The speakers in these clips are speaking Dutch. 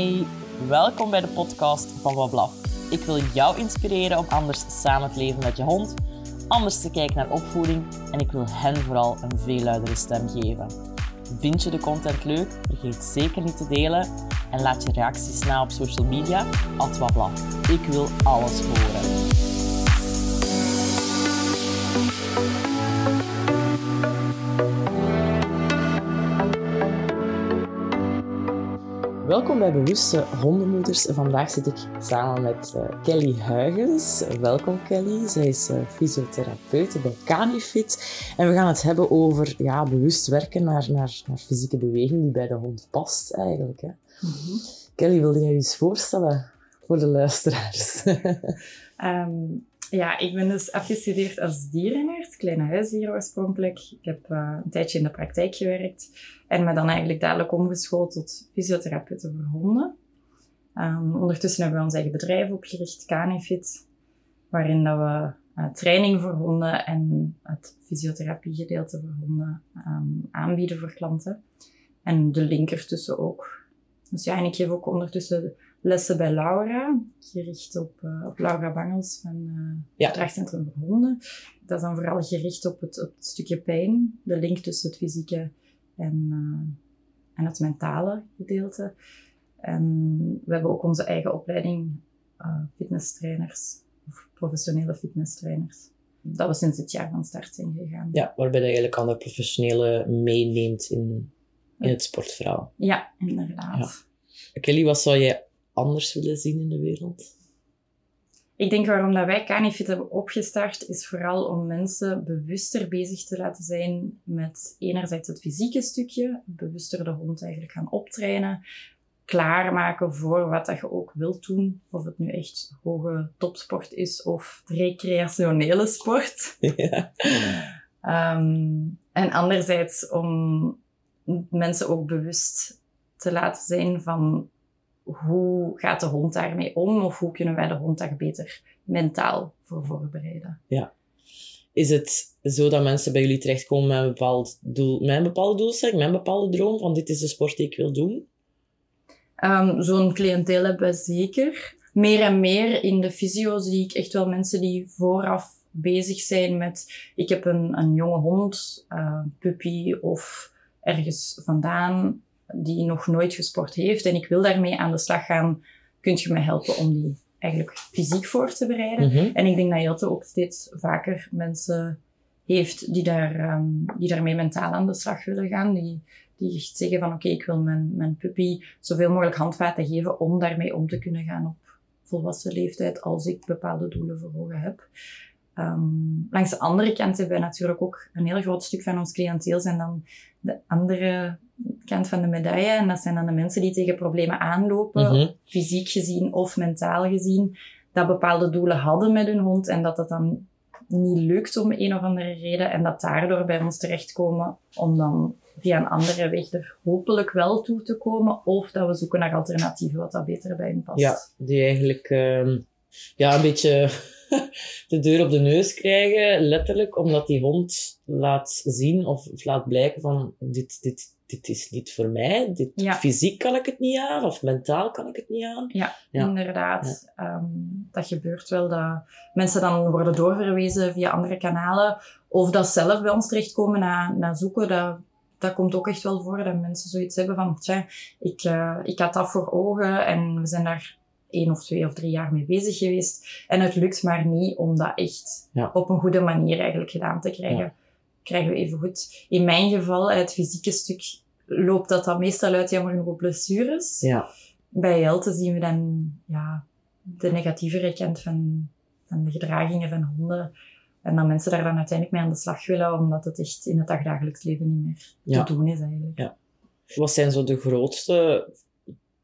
Hey, welkom bij de podcast van Wablaf. Ik wil jou inspireren om anders samen te leven met je hond, anders te kijken naar opvoeding en ik wil hen vooral een veel luidere stem geven. Vind je de content leuk? Vergeet zeker niet te delen en laat je reacties na op social media, at Wablaf. Ik wil alles horen. Welkom bij Bewuste Hondenmoeders. Vandaag zit ik samen met uh, Kelly Huygens. Welkom Kelly. Zij is uh, fysiotherapeute bij Canifit. En we gaan het hebben over ja, bewust werken naar, naar, naar fysieke beweging die bij de hond past eigenlijk. Hè. Mhm. Kelly, wilde jij je eens voorstellen voor de luisteraars? um, Ja, ik ben dus afgestudeerd als dierenarts, kleine huisdieren oorspronkelijk. Ik heb uh, een tijdje in de praktijk gewerkt en me dan eigenlijk dadelijk omgeschoold tot fysiotherapeute voor honden. Um, ondertussen hebben we ons eigen bedrijf opgericht, Canifit, waarin dat we uh, training voor honden en het fysiotherapiegedeelte voor honden um, aanbieden voor klanten. En de link ertussen ook. Dus ja, en ik geef ook ondertussen lessen bij Laura, gericht op, uh, op Laura Bangels van uh, ja. het Draagcentrum voor Honden. Dat is dan vooral gericht op het, het stukje pijn, de link tussen het fysieke en, uh, en het mentale gedeelte. En we hebben ook onze eigen opleiding fitnesstrainers, of professionele fitnesstrainers. Dat we sinds dit jaar van start zijn gegaan. Ja, waarbij je eigenlijk andere professionele meeneemt in, in het sportverhaal. Ja, inderdaad. Ja. Kelly, wat zou jij anders willen zien in de wereld? Ik denk waarom dat wij Canifit hebben opgestart, is vooral om mensen bewuster bezig te laten zijn met enerzijds het fysieke stukje, bewuster de hond eigenlijk gaan optrainen, klaarmaken voor wat dat je ook wilt doen. Of het nu echt hoge topsport is of recreationele sport. Ja. um, en anderzijds om mensen ook bewust te laten zijn van hoe gaat de hond daarmee om? Of hoe kunnen wij de hond daar beter mentaal voor voorbereiden? Ja. Is het zo dat mensen bij jullie terechtkomen met een bepaald doel, met een bepaalde doelstelling, met een bepaalde droom van dit is de sport die ik wil doen? Um, Zo'n cliënteel hebben we zeker. Meer en meer in de fysio zie ik echt wel mensen die vooraf bezig zijn met ik heb een, een jonge hond, uh, puppy of ergens vandaan die nog nooit gesport heeft en ik wil daarmee aan de slag gaan, kunt je me helpen om die eigenlijk fysiek voor te bereiden. Mhm. En ik denk dat Jelte ook steeds vaker mensen heeft die, daar, um, die daarmee mentaal aan de slag willen gaan. Die, die echt zeggen van oké, ik wil mijn, mijn puppy zoveel mogelijk handvaten geven om daarmee om te kunnen gaan op volwassen leeftijd als ik bepaalde doelen voor ogen heb. Um, langs de andere kant hebben we natuurlijk ook een heel groot stuk van ons cliënteel zijn dan de andere kant van de medaille. En dat zijn dan de mensen die tegen problemen aanlopen, mhm. fysiek gezien of mentaal gezien, dat bepaalde doelen hadden met hun hond en dat dat dan niet lukt om een of andere reden en dat daardoor bij ons terechtkomen om dan via een andere weg er hopelijk wel toe te komen of dat we zoeken naar alternatieven wat dat beter bij hen past. Ja, die eigenlijk uh, ja, een beetje de deur op de neus krijgen, letterlijk, omdat die hond laat zien of, laat blijken van dit, dit, dit is niet voor mij. Dit, Fysiek kan ik het niet aan of mentaal kan ik het niet aan. Ja, inderdaad. Ehm, dat gebeurt wel dat mensen dan worden doorverwezen via andere kanalen of dat zelf bij ons terechtkomen na, na zoeken. Dat, dat komt ook echt wel voor dat mensen zoiets hebben van, tja, ik, uh, ik had dat voor ogen en we zijn daar één of twee of drie jaar mee bezig geweest. En het lukt maar niet om dat echt op een goede manier eigenlijk gedaan te krijgen. Krijgen we even goed. In mijn geval, het fysieke stuk, loopt dat dan meestal uit jammer genoeg op blessures. Ja. Bij Jelte zien we dan ja, de negatieve kant van, van de gedragingen van honden. En dat mensen daar dan uiteindelijk mee aan de slag willen, omdat het echt in het dagdagelijks leven niet meer te doen is eigenlijk. Ja. Wat zijn zo de grootste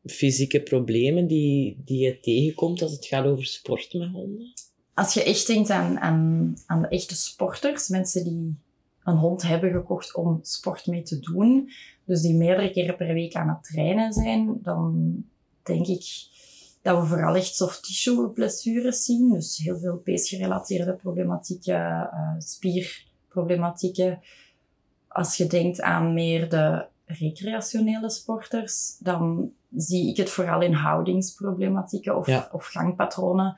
fysieke problemen die, die je tegenkomt als het gaat over sport met honden? Als je echt denkt aan, aan, aan de echte sporters, mensen die een hond hebben gekocht om sport mee te doen, dus die meerdere keren per week aan het trainen zijn, dan denk ik dat we vooral echt soft tissue blessures zien. Dus heel veel peesgerelateerde problematieken, uh, spierproblematieken. Als je denkt aan meer de recreationele sporters, dan zie ik het vooral in houdingsproblematieken of, Ja. of gangpatronen.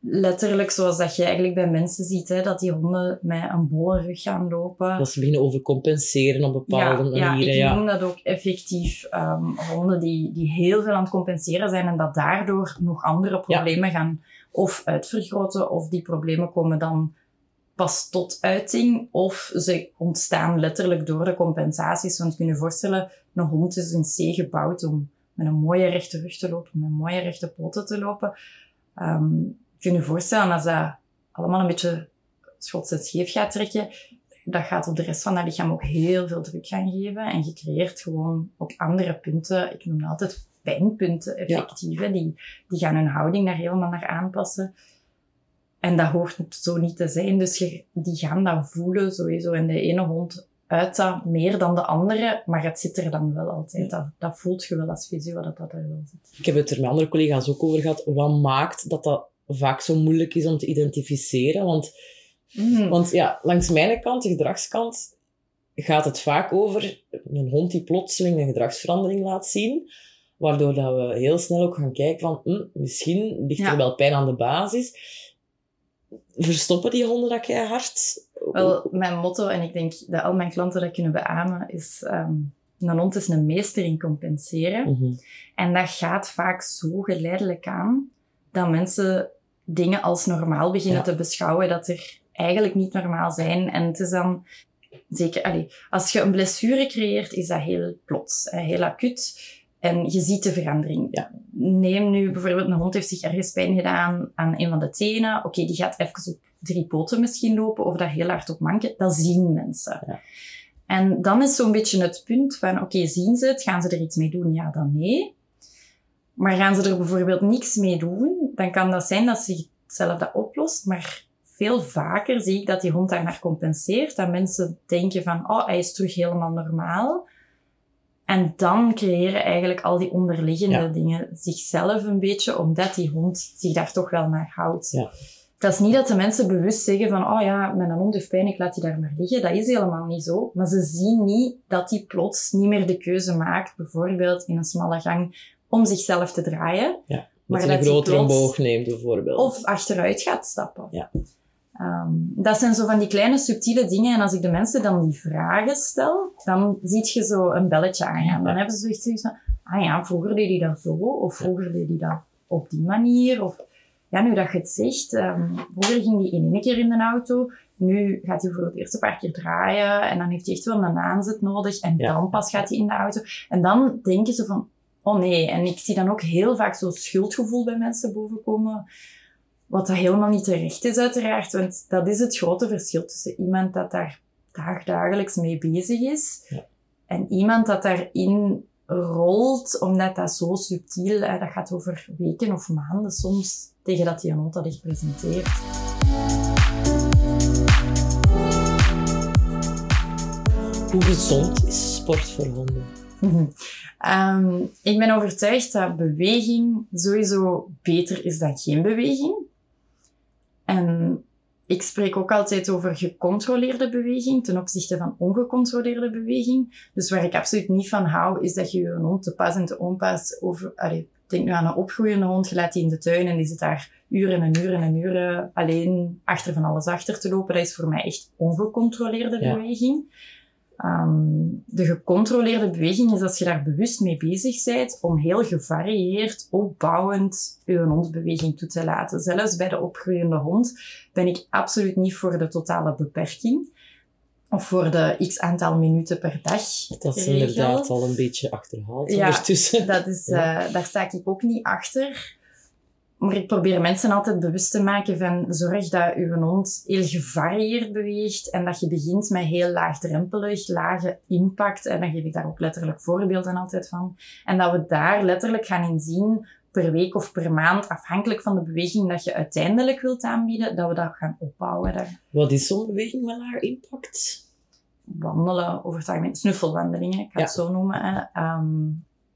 Letterlijk zoals dat je eigenlijk bij mensen ziet, hè, dat die honden met een bolle rug gaan lopen. Dat ze beginnen overcompenseren op bepaalde ja, manieren. Ja, ik noem dat ook effectief ehm, honden die, die heel veel aan het compenseren zijn en dat daardoor nog andere problemen gaan of uitvergroten of die problemen komen dan pas tot uiting of ze ontstaan letterlijk door de compensaties. Want je kunt je voorstellen, een hond is in C gebouwd om met een mooie rechte rug te lopen, met mooie rechte poten te lopen. Je kunt je voorstellen als dat allemaal een beetje schots en scheef gaat trekken, dat gaat op de rest van dat lichaam ook heel veel druk gaan geven. En je creëert gewoon op andere punten, ik noem dat altijd pijnpunten effectief, hè, die, die gaan hun houding daar helemaal naar aanpassen. En dat hoort zo niet te zijn. Dus je, die gaan dat voelen sowieso. En de ene hond uit dat meer dan de andere, maar het zit er dan wel altijd. Dat, dat voelt je wel als fysio, dat dat er wel zit. Ik heb het er met andere collega's ook over gehad. Wat maakt dat dat vaak zo moeilijk is om te identificeren? Want, Mm. want ja, langs mijn kant, de gedragskant, gaat het vaak over een hond die plotseling een gedragsverandering laat zien. Waardoor dat we heel snel ook gaan kijken van, hm, misschien ligt Ja. er wel pijn aan de basis. Verstoppen die honden dat hard? Wel, mijn motto, en ik denk dat al mijn klanten dat kunnen beamen, is... ehm, een hond is een meester in compenseren. Mhm. En dat gaat vaak zo geleidelijk aan dat mensen dingen als normaal beginnen Ja. te beschouwen dat er eigenlijk niet normaal zijn. En het is dan zeker, allee, als je een blessure creëert, is dat heel plots, heel acuut. En je ziet de verandering. Ja. Neem nu bijvoorbeeld een hond heeft zich ergens pijn gedaan aan een van de tenen. Oké, die gaat even op drie poten misschien lopen of daar heel hard op manken. Dat zien mensen. Ja. En dan is zo'n beetje het punt van, oké, zien ze het? Gaan ze er iets mee doen? Ja, dan nee. Maar gaan ze er bijvoorbeeld niks mee doen, dan kan dat zijn dat ze zelf dat oplost. Maar veel vaker zie ik dat die hond daarnaar compenseert. Dat mensen denken van, oh, hij is terug helemaal normaal. En dan creëren eigenlijk al die onderliggende Ja. dingen zichzelf een beetje, omdat die hond zich daar toch wel naar houdt. Ja. Dat is niet dat de mensen bewust zeggen van, oh ja, mijn hond heeft pijn, ik laat die daar maar liggen. Dat is helemaal niet zo. Maar ze zien niet dat die plots niet meer de keuze maakt, bijvoorbeeld in een smalle gang, om zichzelf te draaien. Ja, Maar dat een grotere plots- boog neemt, bijvoorbeeld. Of achteruit gaat stappen. Ja. Ehm, dat zijn zo van die kleine subtiele dingen. En als ik de mensen dan die vragen stel, dan zie je zo een belletje aangaan. Dan Ja. hebben ze zoiets van, ah ja, vroeger deed hij dat zo. Of vroeger deed hij dat op die manier. Of ja, nu dat je het zegt, ehm, vroeger ging hij in één keer in de auto. Nu gaat hij voor het eerste paar keer draaien. En dan heeft hij echt wel een aanzet nodig. En Ja. dan pas gaat hij in de auto. En dan denken ze van, oh nee. En ik zie dan ook heel vaak zo'n schuldgevoel bij mensen bovenkomen. Wat dat helemaal niet terecht is, uiteraard. Want dat is het grote verschil tussen iemand dat daar dagdagelijks mee bezig is Ja. en iemand dat daarin rolt, omdat dat zo subtiel, hè, dat gaat over weken of maanden soms, tegen dat die een hond dat echt presenteert. Hoe gezond is sport voor honden? Ehm, ik ben overtuigd dat beweging sowieso beter is dan geen beweging. En ik spreek ook altijd over gecontroleerde beweging ten opzichte van ongecontroleerde beweging. Dus waar ik absoluut niet van hou, is dat je je hond te pas en te onpas over... Allee, denk nu aan een opgroeiende hond, je laat die in de tuin en die zit daar uren en uren en uren alleen achter van alles achter te lopen. Dat is voor mij echt ongecontroleerde Ja. beweging. Ehm, de gecontroleerde beweging is als je daar bewust mee bezig bent om heel gevarieerd, opbouwend je hondbeweging toe te laten. Zelfs bij de opgroeiende hond ben ik absoluut niet voor de totale beperking. Of voor de x aantal minuten per dag. Dat is regel. inderdaad al een beetje achterhaald Ja. ondertussen. Dat is, Ja. eh, daar sta ik ook niet achter. Maar ik probeer mensen altijd bewust te maken van zorg dat je hond heel gevarieerd beweegt en dat je begint met heel laagdrempelig, lage impact. En dan geef ik daar ook letterlijk voorbeelden altijd van. En dat we daar letterlijk gaan in zien per week of per maand, afhankelijk van de beweging dat je uiteindelijk wilt aanbieden, dat we dat gaan opbouwen. Daar Wat is zo'n beweging met laag impact? wandelen, over het algemeen snuffelwandelingen, ik ga het Ja. zo noemen. Ehm,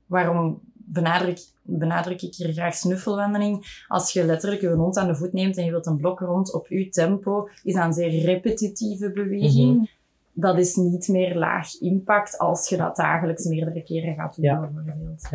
waarom benadruk, benadruk ik hier graag snuffelwandeling? Als je letterlijk je hond aan de voet neemt en je wilt een blok rond op uw tempo, is dat een zeer repetitieve beweging. dat is niet meer laag impact als je dat dagelijks meerdere keren gaat doen, Ja. bijvoorbeeld.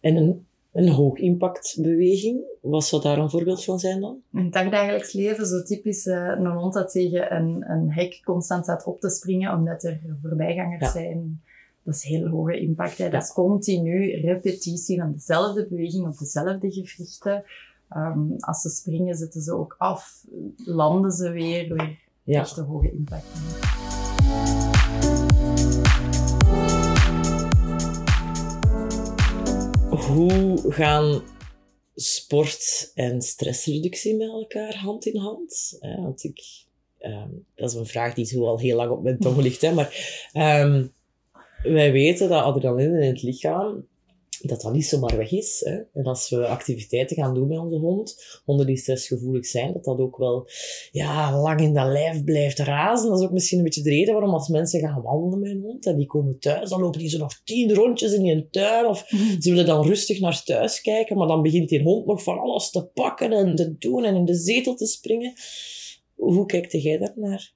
En een, een hoog impactbeweging, wat zou daar een voorbeeld van zijn dan? In het dagdagelijks leven, zo typisch eh, een hond dat tegen een, een hek constant staat op te springen omdat er voorbijgangers Ja. zijn. Dat is heel hoge impact. Hè. Dat is continu repetitie van dezelfde beweging op dezelfde gewrichten. Ehm, als ze springen, zetten ze ook af, landen ze weer. weer Ja. Echt een hoge impact. Hoe gaan sport en stressreductie met elkaar hand in hand? Eh, want ik, ehm, dat is een vraag die zo al heel lang op mijn tong ligt. Hè, maar ehm, wij weten dat adrenaline in het lichaam, dat dat niet zomaar weg is. Hè. En als we activiteiten gaan doen met onze hond, honden die stressgevoelig zijn, dat dat ook wel ja, lang in dat lijf blijft razen. Dat is ook misschien een beetje de reden waarom als mensen gaan wandelen met een hond en die komen thuis, dan lopen die zo nog tien rondjes in een tuin of ze willen dan rustig naar thuis kijken, maar dan begint die hond nog van alles te pakken en te doen en in de zetel te springen. Hoe kijkt jij daar naar?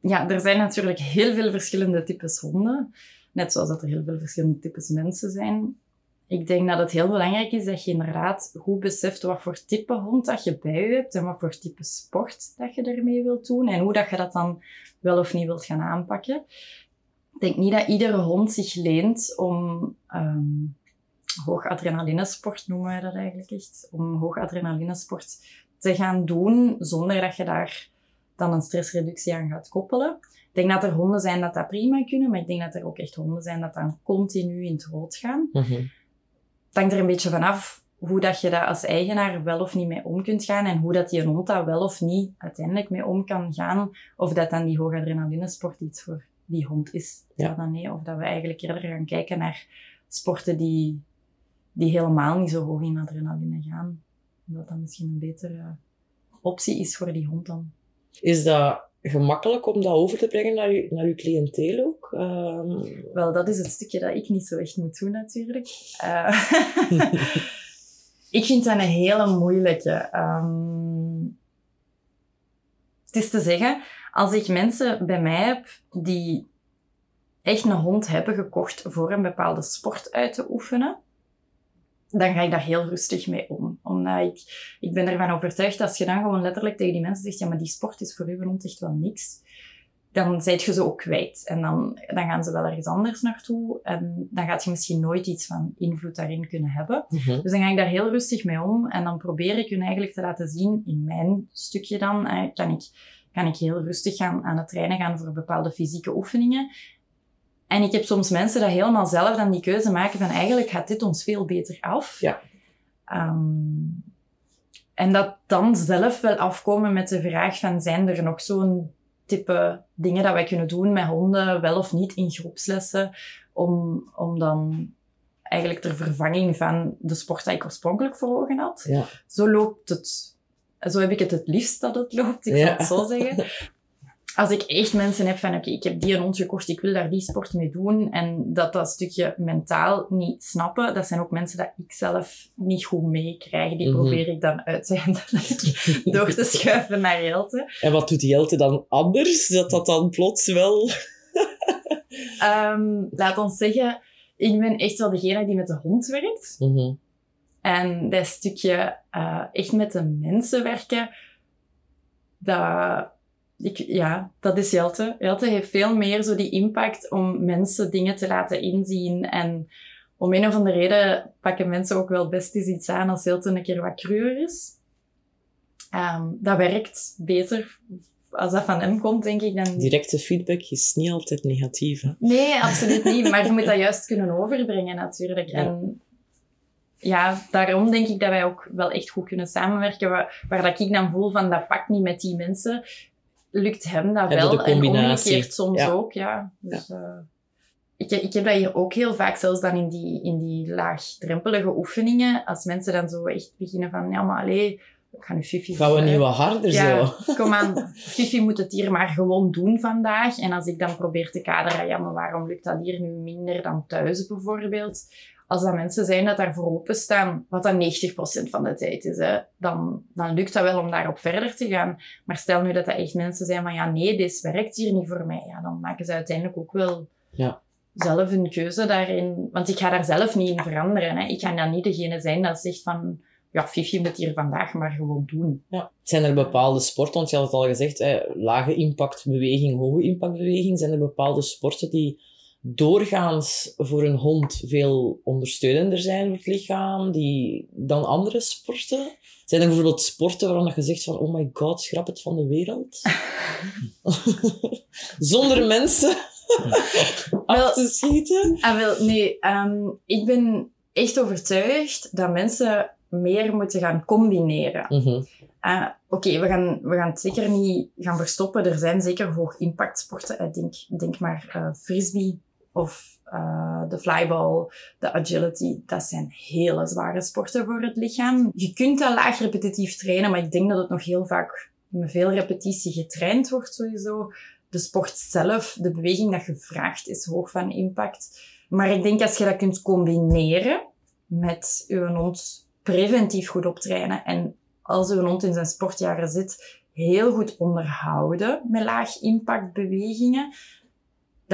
Ja, er zijn natuurlijk heel veel verschillende types honden. Net zoals dat er heel veel verschillende types mensen zijn. Ik denk dat het heel belangrijk is dat je inderdaad goed beseft wat voor type hond dat je bij je hebt en wat voor type sport dat je ermee wilt doen en hoe dat je dat dan wel of niet wilt gaan aanpakken. Ik denk niet dat iedere hond zich leent om ehm hoog adrenalinesport, noemen wij dat eigenlijk echt, om hoog adrenalinesport te gaan doen zonder dat je daar dan een stressreductie aan gaat koppelen. Ik denk dat er honden zijn dat dat prima kunnen, maar ik denk dat er ook echt honden zijn dat dan continu in het rood gaan. Mhm. Het hangt er een beetje vanaf hoe dat je daar als eigenaar wel of niet mee om kunt gaan en hoe dat die hond daar wel of niet uiteindelijk mee om kan gaan. Of dat dan die hoge adrenalinesport iets voor die hond is. Ja. Ja. dan nee. Of dat we eigenlijk eerder gaan kijken naar sporten die, die helemaal niet zo hoog in adrenaline gaan. Dat dat misschien een betere optie is voor die hond dan. Is dat gemakkelijk om dat over te brengen naar je, naar je cliënteel ook? Ehm, Wel, dat is het stukje dat ik niet zo echt moet doen, natuurlijk. Eh, ik vind dat een hele moeilijke. Ehm, het is te zeggen, als ik mensen bij mij heb die echt een hond hebben gekocht voor een bepaalde sport uit te oefenen, dan ga ik daar heel rustig mee om. Omdat ik, ik ben ervan overtuigd, als je dan gewoon letterlijk tegen die mensen zegt, ja, maar die sport is voor uw hond echt wel niks, dan zijt je ze ook kwijt. En dan, dan gaan ze wel ergens anders naartoe. En dan gaat je misschien nooit iets van invloed daarin kunnen hebben. mhm. Dus dan ga ik daar heel rustig mee om. En dan probeer ik hun eigenlijk te laten zien, in mijn stukje dan, eh, kan, ik, kan ik heel rustig gaan aan het trainen gaan voor bepaalde fysieke oefeningen. En ik heb soms mensen dat helemaal zelf dan die keuze maken van eigenlijk gaat dit ons veel beter af. Ja. Ehm, en dat dan zelf wel afkomen met de vraag van zijn er nog zo'n type dingen dat wij kunnen doen met honden, wel of niet in groepslessen, om, om dan eigenlijk ter vervanging van de sport die ik oorspronkelijk voor ogen had. Ja. Zo loopt het. Zo heb ik het het liefst dat het loopt, ik Ja. zal het zo zeggen. Als ik echt mensen heb van, oké, ik heb die een hond gekocht, ik wil daar die sport mee doen, en dat dat stukje mentaal niet snappen, dat zijn ook mensen dat ik zelf niet goed meekrijg. Die Mhm. probeer ik dan uit te handelen door te schuiven naar Jelte. En wat doet Jelte dan anders? Dat dat dan plots wel... Ehm, laat ons zeggen, ik ben echt wel degene die met de hond werkt. Mhm. En dat stukje eh, echt met de mensen werken, dat, ik, ja, dat is Jelte. Jelte heeft veel meer zo die impact om mensen dingen te laten inzien. En om een of andere reden pakken mensen ook wel best eens iets aan als Jelte een keer wat cruwer is. Ehm, dat werkt beter als dat van hem komt, denk ik. Dan... Directe feedback is niet altijd negatief. Hè? Nee, absoluut niet. Maar je moet dat juist kunnen overbrengen, natuurlijk. Ja. En ja, daarom denk ik dat wij ook wel echt goed kunnen samenwerken. Waar, waar dat ik dan voel van, dat pakt niet met die mensen, lukt hem dat wel. de En omgekeerd soms Ja. ook, ja. Dus, eh, ik, ik heb dat hier ook heel vaak, zelfs dan in die, in die laagdrempelige oefeningen, als mensen dan zo echt beginnen van, ja, maar allee, ik ga nu Fifi... Gaan we niet wat harder ja, zo? kom aan, Fifi moet het hier maar gewoon doen vandaag. En als ik dan probeer te kaderen, ja, maar waarom lukt dat hier nu minder dan thuis bijvoorbeeld? Als dat mensen zijn dat daarvoor openstaan, wat dan 90% van de tijd is, hè, dan, dan lukt dat wel om daarop verder te gaan. Maar stel nu dat dat echt mensen zijn van, ja nee, dit werkt hier niet voor mij. Ja, dan maken ze uiteindelijk ook wel Ja. zelf een keuze daarin. Want ik ga daar zelf niet in veranderen. Hè. Ik ga dan niet degene zijn dat zegt van, ja, Fifi moet hier vandaag maar gewoon doen. Ja. Zijn er bepaalde sporten, want je had het al gezegd, hè, lage impactbeweging, hoge impactbeweging, zijn er bepaalde sporten die doorgaans voor een hond veel ondersteunender zijn voor het lichaam die, dan andere sporten? Zijn er bijvoorbeeld sporten waarvan je zegt van, oh my god, schrap het van de wereld? Zonder mensen af te schieten? Ah, wel, nee, ehm, ik ben echt overtuigd dat mensen meer moeten gaan combineren. Mhm. Ah, Oké, we, gaan, we gaan het zeker niet gaan verstoppen. Er zijn zeker hoog impact sporten. Ik denk, denk maar eh, frisbee of eh, de flyball, de agility. Dat zijn hele zware sporten voor het lichaam. Je kunt dat laag repetitief trainen, maar ik denk dat het nog heel vaak met veel repetitie getraind wordt sowieso. De sport zelf, de beweging dat gevraagd is, hoog van impact. Maar ik denk als je dat kunt combineren met je hond preventief goed optrainen en als uw hond in zijn sportjaren zit, heel goed onderhouden met laag impact bewegingen,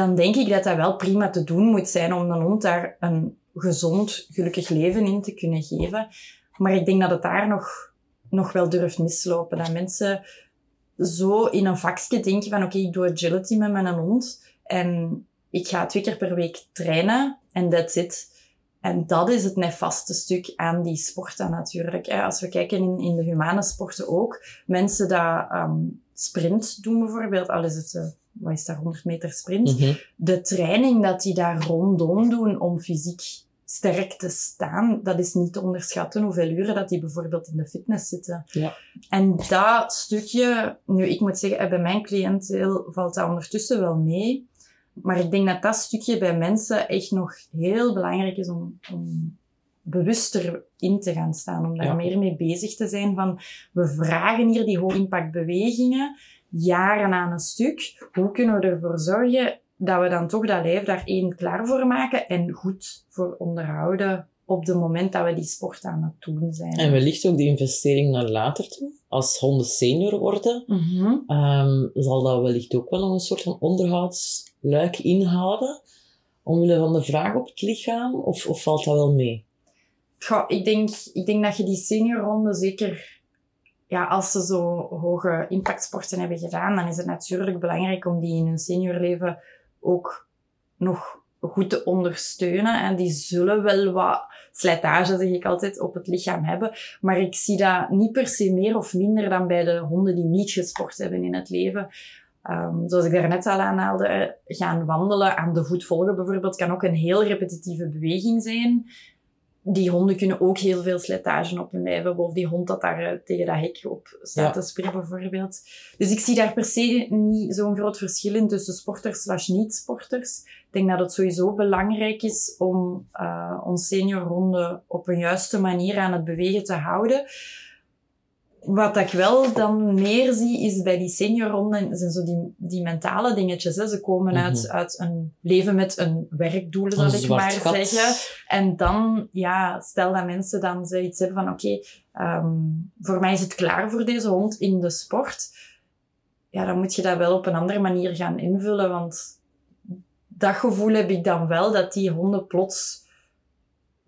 dan denk ik dat dat wel prima te doen moet zijn om een hond daar een gezond, gelukkig leven in te kunnen geven. Maar ik denk dat het daar nog, nog wel durft mislopen. Dat mensen zo in een vakje denken van oké, ik doe agility met mijn hond en ik ga twee keer per week trainen en that's it. En dat is het nefaste stuk aan die sporten natuurlijk. Als we kijken in, in de humane sporten ook, mensen die ehm, sprint doen bijvoorbeeld, al is het, wat is dat, 100 meter sprint, Mhm. de training dat die daar rondom doen om fysiek sterk te staan, dat is niet te onderschatten hoeveel uren dat die bijvoorbeeld in de fitness zitten. Ja. En dat stukje, nu ik moet zeggen, eh, bij mijn cliënteel valt dat ondertussen wel mee. Maar ik denk dat dat stukje bij mensen echt nog heel belangrijk is om, om bewuster in te gaan staan. Om daar Ja. meer mee bezig te zijn van, we vragen hier die hoog impact bewegingen jaren aan een stuk. Hoe kunnen we ervoor zorgen dat we dan toch dat lijf daar één klaar voor maken en goed voor onderhouden op het moment dat we die sport aan het doen zijn. En wellicht ook de investering naar later toe. Als honden senior worden, Mhm. ehm, zal dat wellicht ook wel nog een soort van onderhoudsluik inhouden. Omwille van de vraag op het lichaam, of, of valt dat wel mee? Goh, ik, denk, ik denk dat je die seniorronde zeker... Ja, als ze zo hoge impactsporten hebben gedaan, dan is het natuurlijk belangrijk om die in hun seniorleven ook nog goed te ondersteunen. En die zullen wel wat slijtage, zeg ik altijd, op het lichaam hebben. Maar ik zie dat niet per se meer of minder dan bij de honden die niet gesport hebben in het leven. Ehm, zoals ik daarnet al aanhaalde, eh, gaan wandelen aan de voet volgen bijvoorbeeld, kan ook een heel repetitieve beweging zijn. Die honden kunnen ook heel veel slijtage op hun lijf hebben, of die hond dat daar eh, tegen dat hek op staat Ja. te springen bijvoorbeeld. Dus ik zie daar per se niet zo'n groot verschil in tussen sporters slash niet-sporters. Ik denk dat het sowieso belangrijk is om uh, ons seniorhonden op een juiste manier aan het bewegen te houden. Wat ik wel dan meer zie, is bij die seniorronden, zijn zo die, die mentale dingetjes. Hè. Ze komen uit, Mhm. uit een leven met een werkdoel, zal ik maar gat. zeggen. En dan, ja, stel dat mensen dan zoiets hebben van, oké, ehm, voor mij is het klaar voor deze hond in de sport. Ja, dan moet je dat wel op een andere manier gaan invullen, want dat gevoel heb ik dan wel, dat die honden plots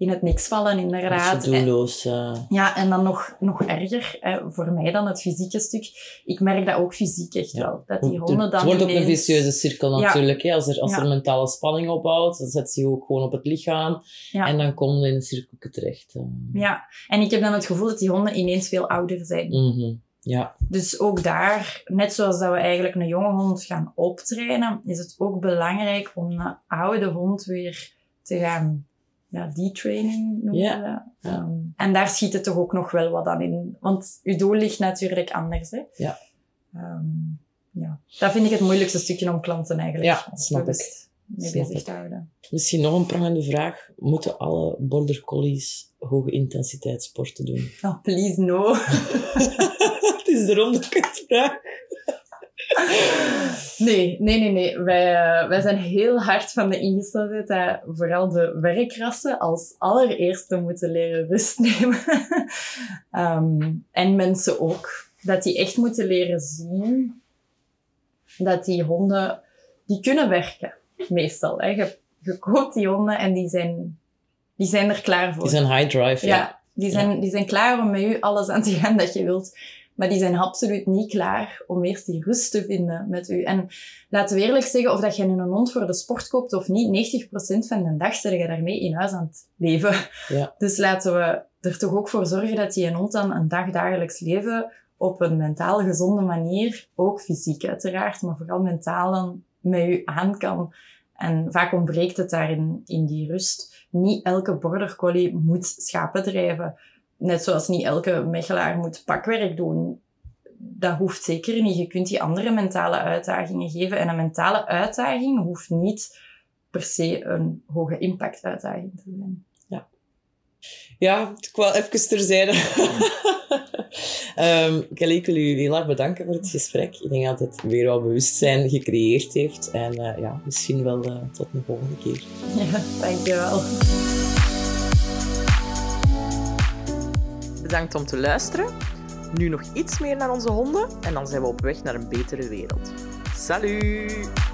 in het niks vallen, inderdaad. Doelloos. Ja, en dan nog, nog erger, hè, voor mij dan het fysieke stuk. Ik merk dat ook fysiek echt Ja. wel. Dat die honden dan het wordt ook een ineens- vicieuze cirkel Ja. natuurlijk. Hè. Als, er, als Ja. er mentale spanning opbouwt, dan zet ze ook gewoon op het lichaam. En dan komen we in een cirkel terecht. Ja, en ik heb dan het gevoel dat die honden ineens veel ouder zijn. Mhm. Ja, Dus ook daar, net zoals dat we eigenlijk een jonge hond gaan optrainen, is het ook belangrijk om een oude hond weer te gaan, ja, detraining noemen Ja. we dat. Ehm, en daar schiet het toch ook nog wel wat aan in. Want je doel ligt natuurlijk anders, hè. Ja. Ehm, ja. Dat vind ik het moeilijkste stukje om klanten eigenlijk Ja, snap ik. mee Snap bezig ik. te houden. misschien nog een prangende vraag. Moeten alle border collies hoge intensiteitssporten doen? Oh, please no. het is erom dat ik het vraag. Nee, nee, nee, nee. Wij, eh, wij zijn heel hard van de ingesteldheid dat vooral de werkrassen als allereerste moeten leren rust nemen. Ehm, en mensen ook. Dat die echt moeten leren zien dat die honden, die kunnen werken, meestal. Hè. Je, je koopt die honden en die zijn, die zijn er klaar voor. Die zijn high drive, Ja, ja. die, zijn, die zijn klaar om met u alles aan te gaan dat je wilt. Maar die zijn absoluut niet klaar om eerst die rust te vinden met u. En laten we eerlijk zeggen, of dat je nu een hond voor de sport koopt of niet, 90% van de dag zit je daarmee in huis aan het leven. Ja. Dus laten we er toch ook voor zorgen dat die een hond dan een dag dagelijks leven op een mentaal gezonde manier, ook fysiek uiteraard, maar vooral mentaal dan met u aan kan. En vaak ontbreekt het daarin in die rust. Niet elke border collie moet schapen drijven. Net zoals niet elke mechelaar moet pakwerk doen. Dat hoeft zeker niet. Je kunt die andere mentale uitdagingen geven. En een mentale uitdaging hoeft niet per se een hoge impact uitdaging te zijn. Ja, ik wil even terzijde. um, Kelly, ik wil u heel erg bedanken voor het gesprek. Ik denk dat het weer wat bewustzijn gecreëerd heeft. En uh, ja, misschien wel uh, tot een volgende keer. Ja, dankjewel. Bedankt om te luisteren. Nu nog iets meer naar onze honden en dan zijn we op weg naar een betere wereld. Salut!